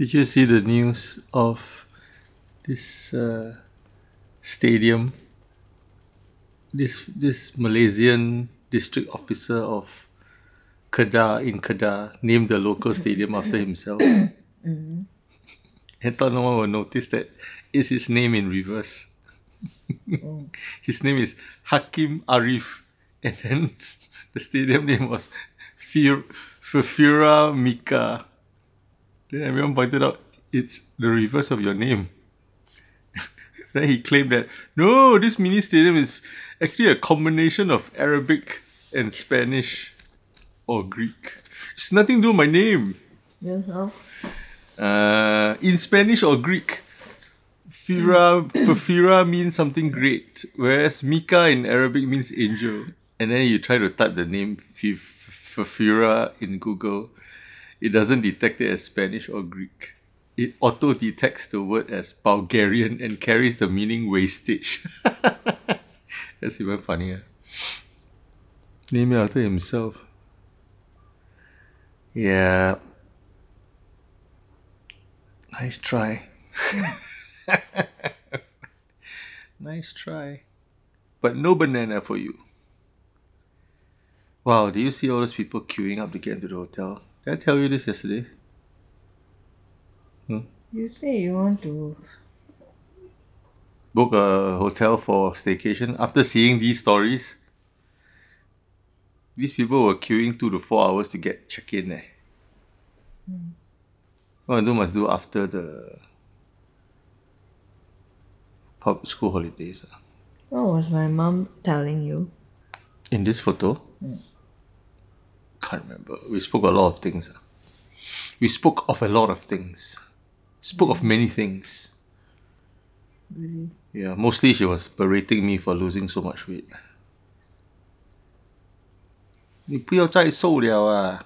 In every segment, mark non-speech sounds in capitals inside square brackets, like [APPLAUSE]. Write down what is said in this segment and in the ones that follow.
Did you see the news of this uh, stadium? This this Malaysian district officer of Kedah in Kedah named the local stadium after himself. [COUGHS] mm-hmm. I thought no one will notice that it's his name in reverse. oh. [LAUGHS] His name is Hakim Arif, and then [LAUGHS] the stadium name was Fir- Fafira Mika. Then everyone pointed out it's the reverse of your name. [LAUGHS] then he claimed that no, this mini stadium is actually a combination of Arabic and Spanish or Greek. It's nothing to do with my name. Yes, how? Uh, in Spanish or Greek, Fira, Fafira means something great, whereas Mika in Arabic means angel. And then you try to type the name Fafira in Google, it doesn't detect it as Spanish or Greek. It auto detects the word as Bulgarian and carries the meaning wastage. [LAUGHS] That's even funnier. Name it after himself. Yeah. Nice try. [LAUGHS] nice try. But no banana for you. Wow, do you see all those people queuing up to get into the hotel? Did I tell you this yesterday? Hmm? You say you want to book a hotel for staycation after seeing these stories. These people were queuing two to four hours to get check in. Eh? Mm. What I do must do after the pub school holidays. Uh. What was my mom telling you? In this photo? Mm Can't remember. We spoke a lot of things. Uh. We spoke of a lot of things. Spoke mm. of many things. Really? Yeah, mostly she was berating me for losing so much weight. 你不要再瘦了啊！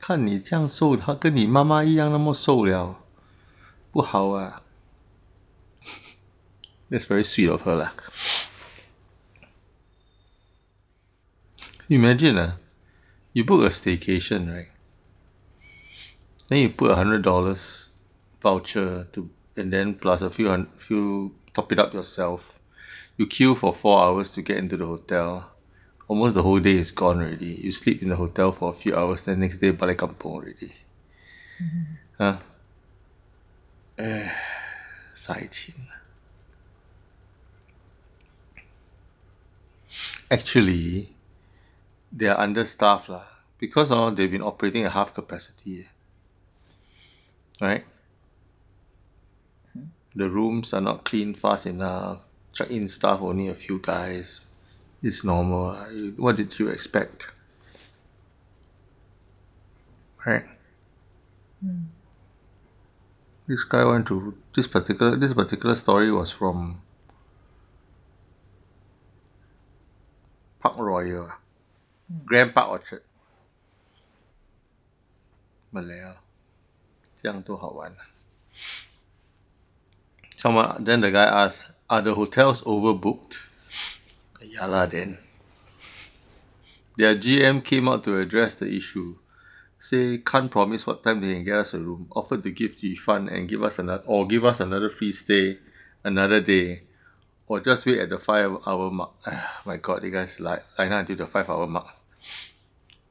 看你这样瘦，他跟你妈妈一样那么瘦了，不好啊。That's very sweet of her lah. Imagine ah, you book a staycation, right? Then you put a hundred dollars voucher to and then plus a few hundred, few top it up yourself. You queue for four hours to get into the hotel. Almost the whole day is gone already. You sleep in the hotel for a few hours, then next day balik kampung already. Mm-hmm. Huh? [SIGHS] Eh, Actually, they are understaffed lah because oh, they've been operating at half capacity. Right? the rooms are not cleaned fast enough. Check in staff only a few guys. It's normal. What did you expect? Right? Mm. This guy went to this particular this particular story was from Park Royal. Grand Park Orchard, Malaya，这样都好玩。Someone then the guy asked, "Are the hotels overbooked?" Yeah lah then. Their GM came out to address the issue. Say can't promise what time they can get us a room. Offered to give refund and give us another or give us another free stay another day. Or just wait at the five hour mark. Ah, [SIGHS] my god, you guys like line until the five hour mark.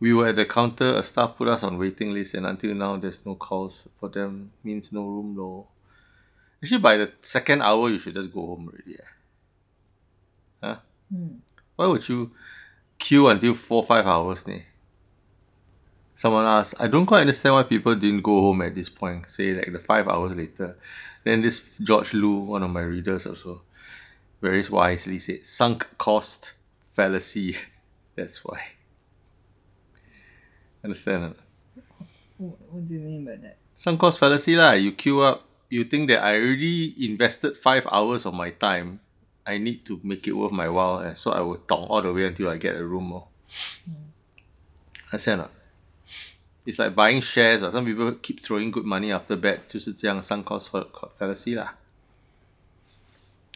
We were at the counter, a staff put us on waiting list and until now there's no calls for them means no room no Actually, by the second hour, you should just go home already. Eh? Huh? Mm. Why would you queue until four, five hours? Ne? Someone asked, I don't quite understand why people didn't go home at this point, say like the five hours later. Then this George Lu, one of my readers also, very wisely said, sunk cost fallacy. [LAUGHS] That's why understand what what do you mean by that? Sunk cost fallacy lah. You queue up you think that I already invested five hours of my time. I need to make it worth my while and so I will tong all the way until I get a room lor hmm. understand or not? It's like buying shares or some people keep throwing good money after bad. 就是这样 sunk cost fallacy lah.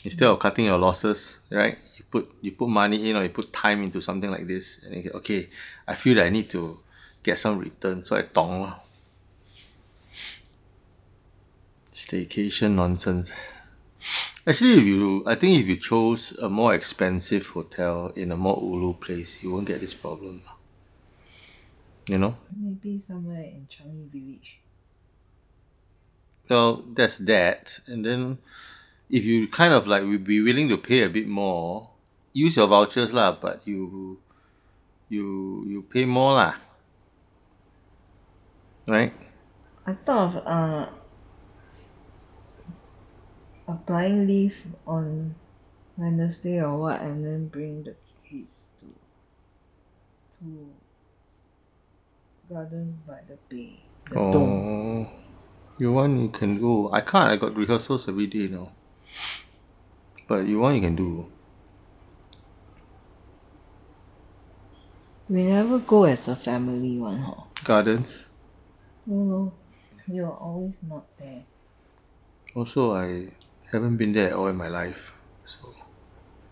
Instead of cutting your losses, right? You put you put money in or you put time into something like this, and you okay. I feel that I need to get some return, so I tong. Staycation nonsense. Actually, if you, I think if you chose a more expensive hotel in a more ulu place, you won't get this problem. You know? Maybe somewhere in Changi Village. Well, that's that. And then if you kind of like would be willing to pay a bit more, use your vouchers lah, but you you you pay more lah. Right? I thought of uh applying leave on Wednesday or what and then bring the kids to to Gardens by the Bay. The dome. Oh you want you can go. I can't, I got rehearsals every day now. But you want you can do. We never go as a family one huh? Gardens. No no. You're always not there. Also I haven't been there all in my life. So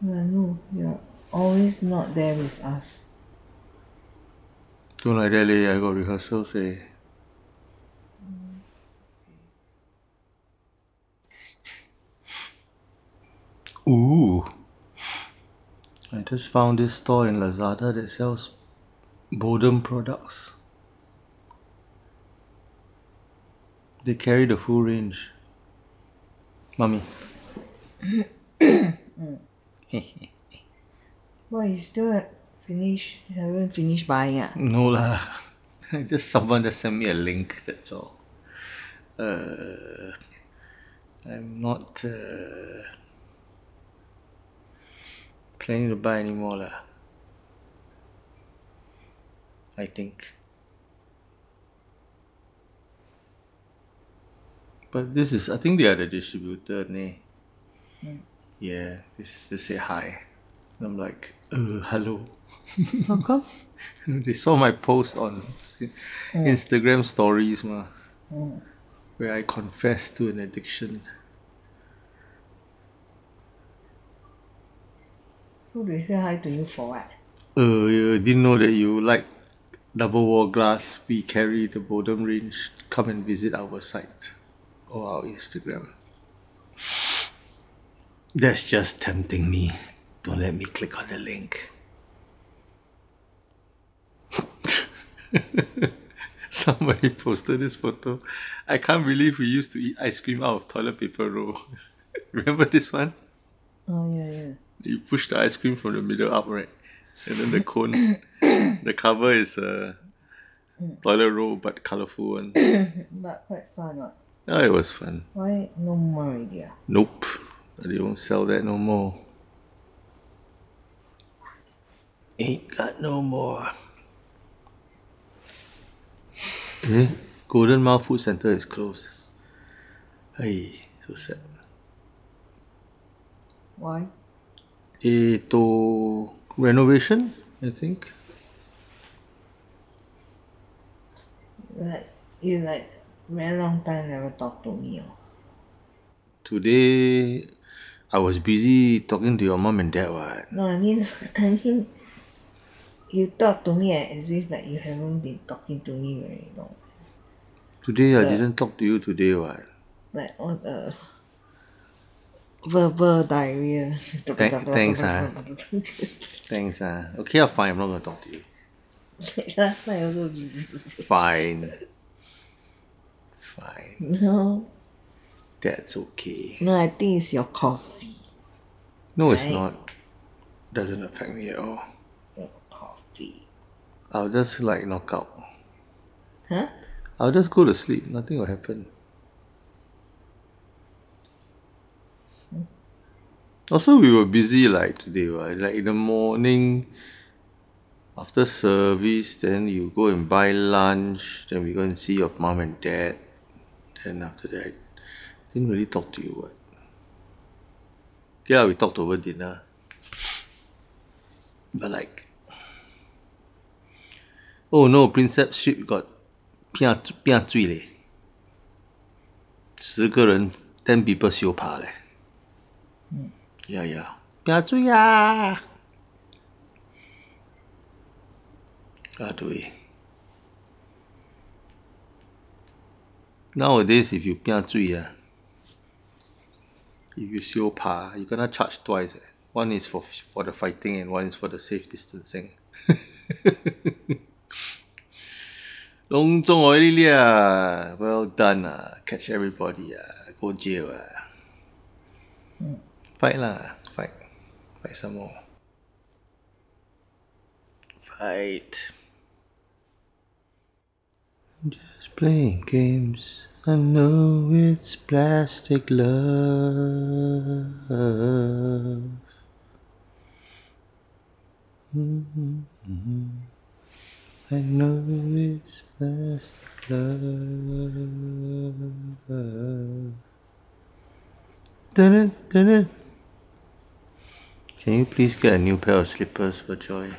no, you're always not there with us. don't like that leh, I got rehearsals eh. Ooh. I just found this store in Lazada that sells Bodum products. They carry the full range. Mommy. Why [COUGHS] you still ha- finish haven't finished buying ah? No lah. [LAUGHS] Just someone just sent me a link, that's all. Uh, I'm not uh, planning to buy anymore lah. I think. But this is, I think they are the distributor, ne? Yeah, this, they say hi. And I'm like, uh, hello. How come? [LAUGHS] they saw my post on s- Instagram stories ma, where I confess to an addiction. So they say hi to you for what? Uh, you didn't know that you like double wall glass. We carry the Bodum range. Come and visit our site or our Instagram. That's just tempting me. Don't let me click on the link. [LAUGHS] Somebody posted this photo. I can't believe we used to eat ice cream out of toilet paper roll. [LAUGHS] Remember this one? Oh yeah yeah. You push the ice cream from the middle up, right? And then the cone, [COUGHS] the cover is a toilet roll, but colorful one. [COUGHS] But quite fun what? Oh, it was fun. Why no more ah? Nope, they don't sell that no more. Ain't got no more. Eh, Golden Mile Food Center is closed. Hey, so sad. Why? Eh, to renovation, I think. Like you like very long time never talk to me oh. Today, I was busy talking to your mom and dad. What? No, I mean [LAUGHS] I mean you talk to me as if like you haven't been talking to me very long. Today I didn't talk to you today. What? Like all the verbal diarrhea. [LAUGHS] Thank- thanks, ah. Thanks. Ah, okay, I'm fine. I'm not gonna talk to you. [LAUGHS] Last night also Fine. Fine. no That's okay. no I think it's your coffee. No, it's Right. not. Doesn't affect me at all. Your coffee. I'll just like knock out. Huh? I'll just go to sleep. Nothing will happen. Also, we were busy like today, right? Like in the morning, after service, then you go and buy lunch. Then we go and see your mom and dad. Then after that, didn't really talk to you. What? Yeah, we talked over dinner. But like, oh no, Princess ship got 变变醉嘞，十个人 ten people 修爬嘞。呀呀，变醉啊！啊对。nowadays if you kia zui ah if you show pa you gonna charge twice eh. One is for for the fighting and one is for the safe distancing. [LAUGHS] Long zhong ah. well done ah. Catch everybody ah. Go jail ah. Fight lah. Fight. Fight some more. Fight. Just playing games. I know it's plastic love. Mm-hmm. I know it's plastic love. Dun-dun, dun-dun. Can you please get a new pair of slippers for Joy?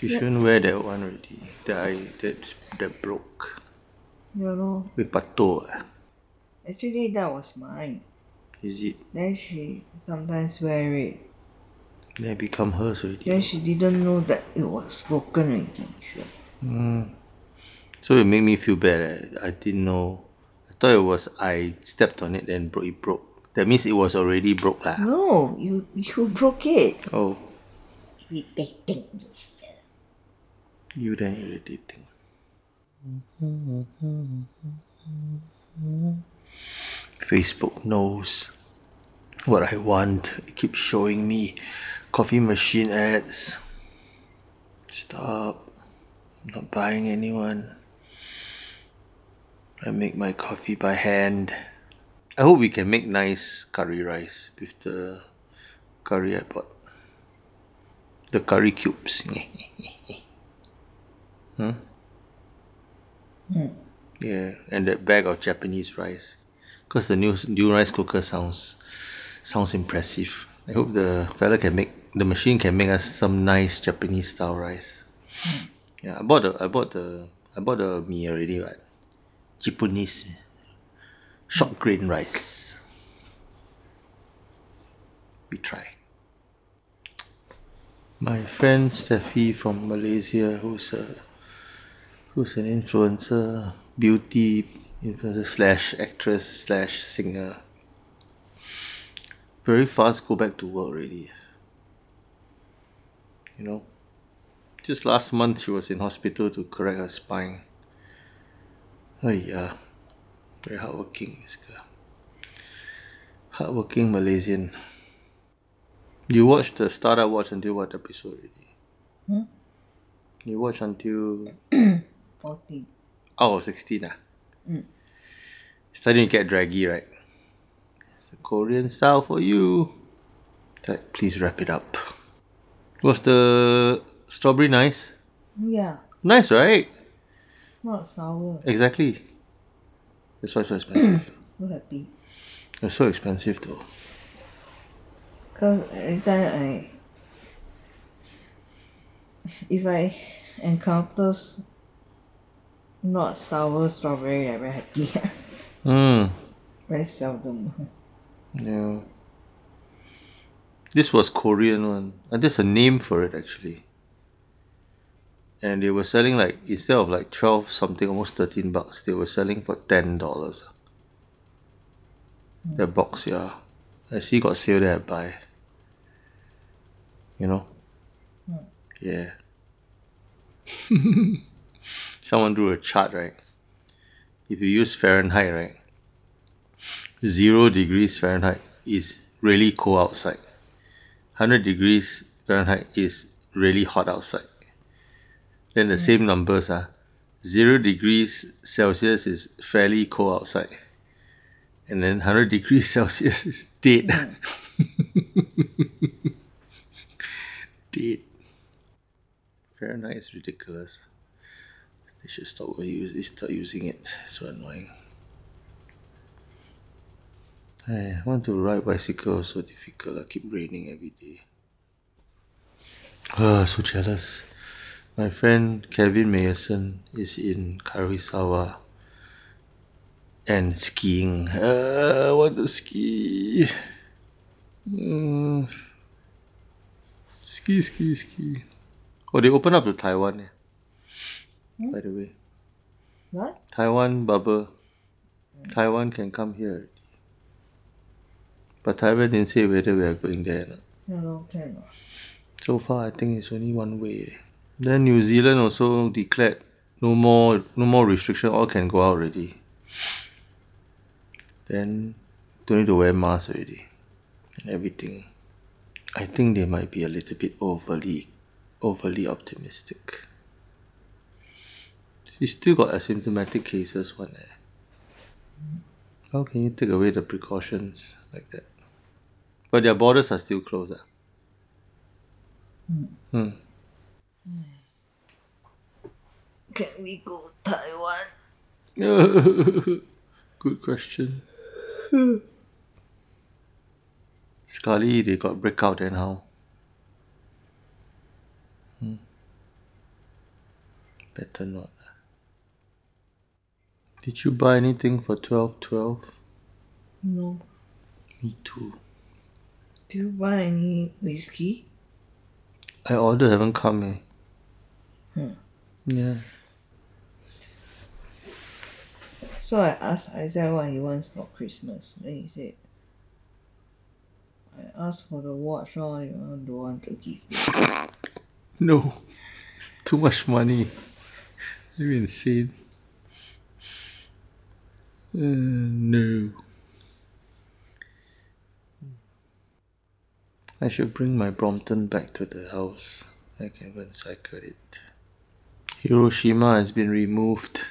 She shouldn't wear that one already. That I that that broke. Yeah, lor. With pato. ah. Actually, that was mine. Is it? Then she sometimes wear it. Then it become hers already. Then she didn't know that it was broken already. Sure. So it made me feel bad. eh. I didn't know. I thought it was I stepped on it and broke it broke. That means it was already broke lah. No, you you broke it. Oh, Irritating. then irritating. Facebook knows what I want. It keeps showing me coffee machine ads. Stop. I'm not buying anyone. I make my coffee by hand. I hope we can make nice curry rice with the curry I bought. The curry cubes. [LAUGHS] huh? Yeah, and that bag of Japanese rice. Because the new new rice cooker sounds sounds impressive. I hope the fella can make the machine can make us some nice Japanese style rice. Hmm. Yeah, I bought the I bought the I bought the mee already, right? Japanese short grain rice. We try. My friend Steffi from Malaysia, who's a who's an influencer, beauty influencer slash actress slash singer. Very fast go back to work already. You know, just last month she was in hospital to correct her spine. Oh yeah, very hardworking this girl. Hardworking Malaysian. You watched the startup watch until what episode already? Hmm? You watch until [CLEARS THROAT] 14. Oh, 16 ah. Starting to get draggy, right? It's a Korean style for you. Like, please wrap it up. Was the strawberry nice? Yeah, Nice, right? not sour. Exactly. That's why it's so expensive. [COUGHS] So happy. it's so expensive though. Because every time I. If I encounter not sour strawberry, I'm very happy. Hmm. [LAUGHS] very seldom. Yeah. This was Korean one. And there's a name for it actually. And they were selling like instead of like twelve something, almost thirteen bucks, they were selling for ten dollars. Hmm. That box, yeah. I see got sale there I buy. You know? Hmm. Yeah. [LAUGHS] Someone drew a chart, right? If you use Fahrenheit, right? Zero degrees Fahrenheit is really cold outside. 100 degrees Fahrenheit is really hot outside. Then the same numbers are 0 degrees Celsius is fairly cold outside. And then 100 degrees [LAUGHS] Celsius is dead. Hmm. [LAUGHS] dead. Fahrenheit is ridiculous. Should stop use, start using it. So annoying. I want to ride bicycle, so difficult. I keep raining every day. Ah, so jealous. My friend Kevin Mayerson is in Karuizawa and skiing. Ah, I want to ski. Mm. Ski, ski, ski. Oh, they open up to Taiwan. Eh, By the way, What? Taiwan bubble. Taiwan can come here. But Taiwan didn't say whether we are going there or not. Yeah, lor, can or not? So far, I think it's only one way. Then New Zealand also declared no more no more restriction. All can go out already. Then don't need to wear mask already, and everything. I think they might be a little bit overly overly optimistic. You still got asymptomatic cases, one. Eh? How can you take away the precautions like that? But their borders are still closed. Ah. Hmm. Can we go Taiwan? [LAUGHS] Good question. [SIGHS] Scully, they got breakout then how? Hmm. Better not. Did you buy anything for twelve twelve? No. Me too. Do you buy any whiskey? I ordered haven't come eh. Hmm. Yeah. So I asked Isaiah what he wants for Christmas. Then he said, I asked for the watch, or you don't want to give me. [LAUGHS] No. It's too much money. You're insane. Uh, no. I should bring my Brompton back to the house. I can go and cycle it. Hiroshima has been removed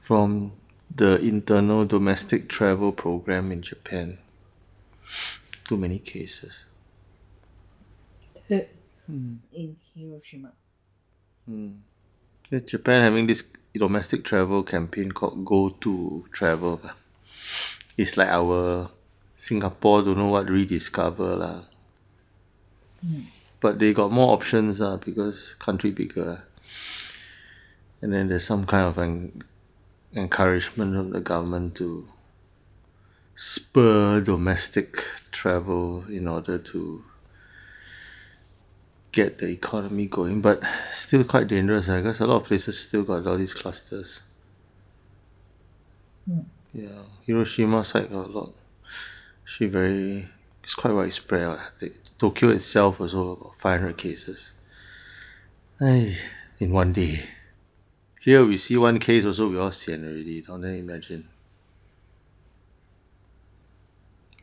from the internal domestic travel program in Japan. Too many cases. Uh, hmm. In Hiroshima. Hmm. Japan having this domestic travel campaign called Go to Travel. It's like our Singapore don't know what rediscover lah. But they got more options lah because country bigger. And then there's some kind of an encouragement from the government to spur domestic travel in order to get the economy going, but still quite dangerous. I guess a lot of places still got all these clusters. Hmm. Yeah, Hiroshima side got a lot. Actually, very it's quite widespread. The, Tokyo itself also about five hundred cases. Ay, in one day. Here we see one case also we all sian already. Don't imagine.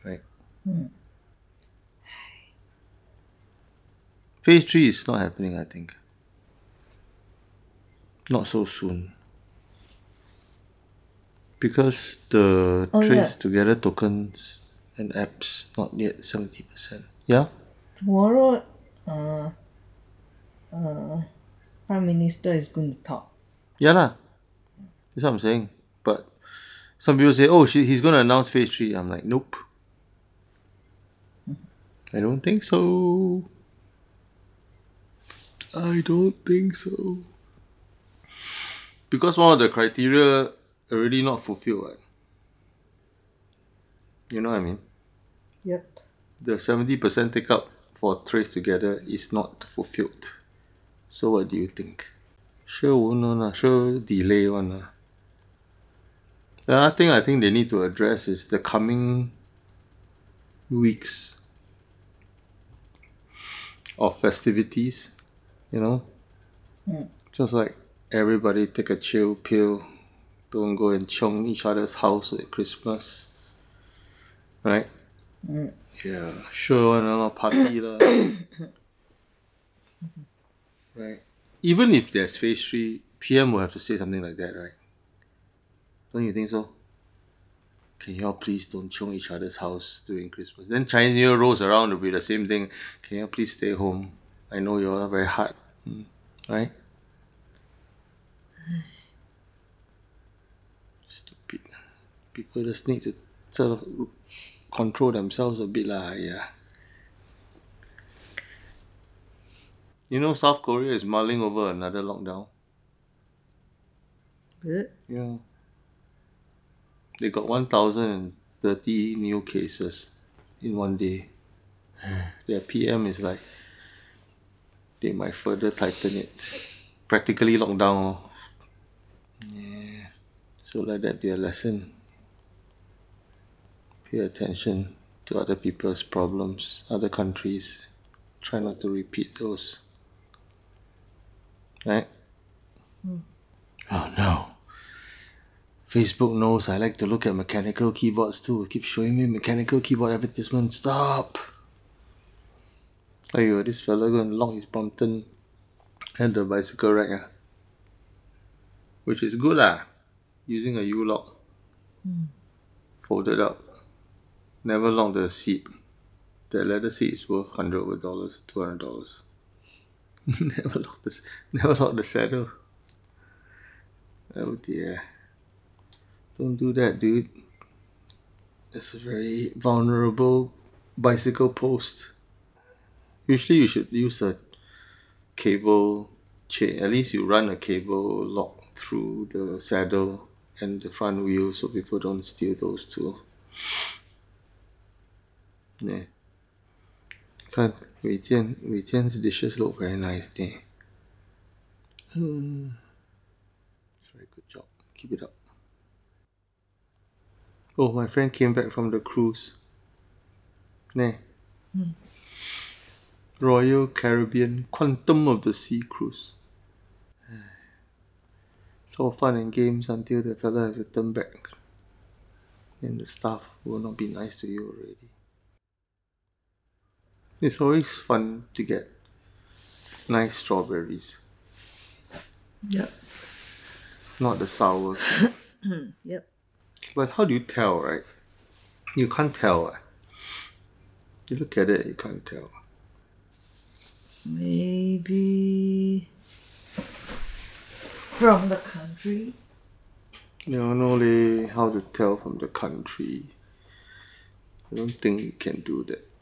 Right. Hmm. Phase three is not happening, I think. Not so soon. Because the Oh, trace yeah. together tokens and apps not yet seventy percent. Yeah? Tomorrow, uh, uh, Prime Minister is going to talk. Yeah lah. That's what I'm saying. But some people say, oh, she, he's going to announce phase three. I'm like, nope. I don't think so. I don't think so. Because one of the criteria already not fulfilled. Right? You know what I mean? Yep. The 70% take up for trace together is not fulfilled. So what do you think? Sure won't one lah, sure delay one lah. The other thing I think they need to address is the coming weeks of festivities, you know? Mm. Just like everybody take a chill pill, don't go and chong each other's house at Christmas. Right? Mm. Yeah, sure one lah, party lah. [COUGHS] right. Even if there's phase three, PM will have to say something like that, right? Don't you think so? Can you all please don't chiong each other's house during Christmas? Then Chinese New Year rolls around, it'll be the same thing. Can you all please stay home? I know you're all very hard, mm, right? [SIGHS] Stupid. People just need to sort of control themselves a bit lah, yeah. You know South Korea is mulling over another lockdown. Good. Yeah. They got 1,030 new cases in one day. [SIGHS] Their PM is like, they might further tighten it. Practically lockdown. lor. Yeah. So let that be a lesson. Pay attention. to other people's problems, other countries. Try not to repeat those. Right? Hmm. Oh no. Facebook knows I like to look at mechanical keyboards too. Keep showing me mechanical keyboard advertisements. Stop. Ayo, this fella go and lock his Brompton and the bicycle rack. Ah. Which is good lah. Using a U-lock. Folded up. Never lock the seat. The leather seat is worth hundred over dollars, two hundred dollars. [LAUGHS] never lock the never lock the saddle. Oh dear. Don't do that, dude. It's a very vulnerable bicycle post. Usually you should use a cable chain. At least you run a cable lock through the saddle and the front wheel so people don't steal those too. Yeah. 看 Wei Jian, Wei Jian's dishes look very nice there. Uh, very good job. Keep it up. Oh, my friend came back from the cruise. Nah. Royal Caribbean Quantum of the Sea cruise. [SIGHS] It's all fun and games until the fella has to turn back. And the staff will not be nice to you already. It's always fun to get nice strawberries, Yep. not the sour. [COUGHS] Yep. But how do you tell, right? You can't tell. eh? You look at it, you can't tell. Maybe from the country. You don't know leh, how to tell from the country. I don't think you can do that.